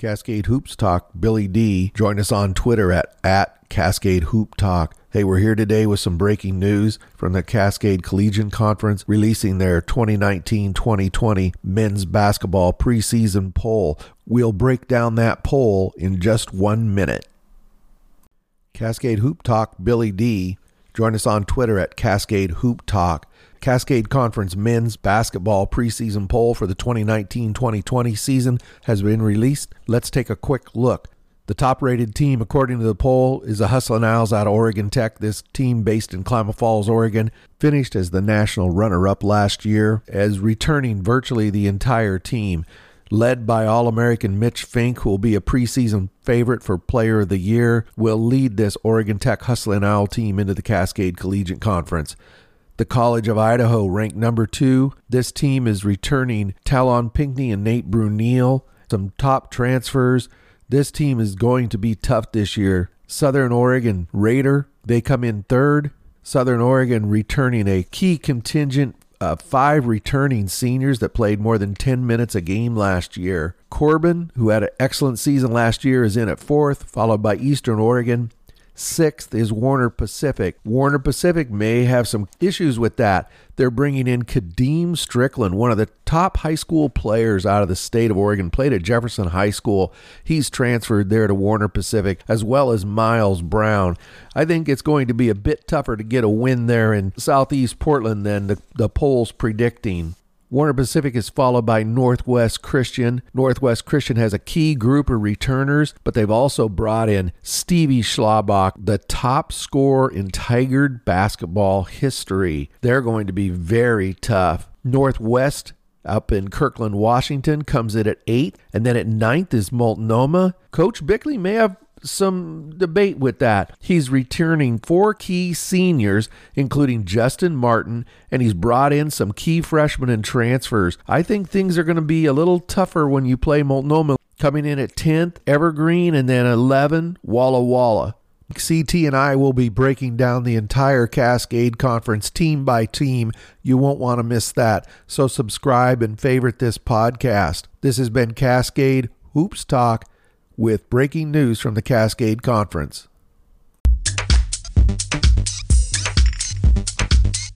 Cascade Hoops Talk, Billy D. Join us on Twitter at, at Cascade Hoop Talk. Hey, we're here today with some breaking news from the Cascade Collegiate Conference releasing their 2019 2020 men's basketball preseason poll. We'll break down that poll in just one minute. Cascade Hoop Talk, Billy D. Join us on Twitter at Cascade Hoop Talk. Cascade Conference men's basketball preseason poll for the 2019 2020 season has been released. Let's take a quick look. The top rated team, according to the poll, is the Hustlin' Owls out of Oregon Tech. This team, based in Klamath Falls, Oregon, finished as the national runner up last year, as returning virtually the entire team. Led by All American Mitch Fink, who will be a preseason favorite for Player of the Year, will lead this Oregon Tech Hustlin' Owl team into the Cascade Collegiate Conference. The College of Idaho ranked number two. This team is returning Talon Pinckney and Nate Brunel, some top transfers. This team is going to be tough this year. Southern Oregon Raider, they come in third. Southern Oregon returning a key contingent of five returning seniors that played more than 10 minutes a game last year. Corban, who had an excellent season last year, is in at fourth, followed by Eastern Oregon. Sixth is Warner Pacific. Warner Pacific may have some issues with that. They're bringing in Kadeem Strickland, one of the top high school players out of the state of Oregon, played at Jefferson High School. He's transferred there to Warner Pacific, as well as Miles Brown. I think it's going to be a bit tougher to get a win there in southeast Portland than the, the polls predicting. Warner Pacific is followed by Northwest Christian. Northwest Christian has a key group of returners, but they've also brought in Stevie Schlabach, the top scorer in Tigard basketball history. They're going to be very tough. Northwest up in Kirkland, Washington comes in at eight, and then at ninth is Multnomah. Coach Bickley may have some debate with that. He's returning four key seniors, including Justin Martin, and he's brought in some key freshmen and transfers. I think things are going to be a little tougher when you play Multnomah. Coming in at 10th, Evergreen, and then 11, Walla Walla. CT and I will be breaking down the entire Cascade Conference team by team. You won't want to miss that. So subscribe and favorite this podcast. This has been Cascade Hoops Talk with breaking news from the Cascade Conference.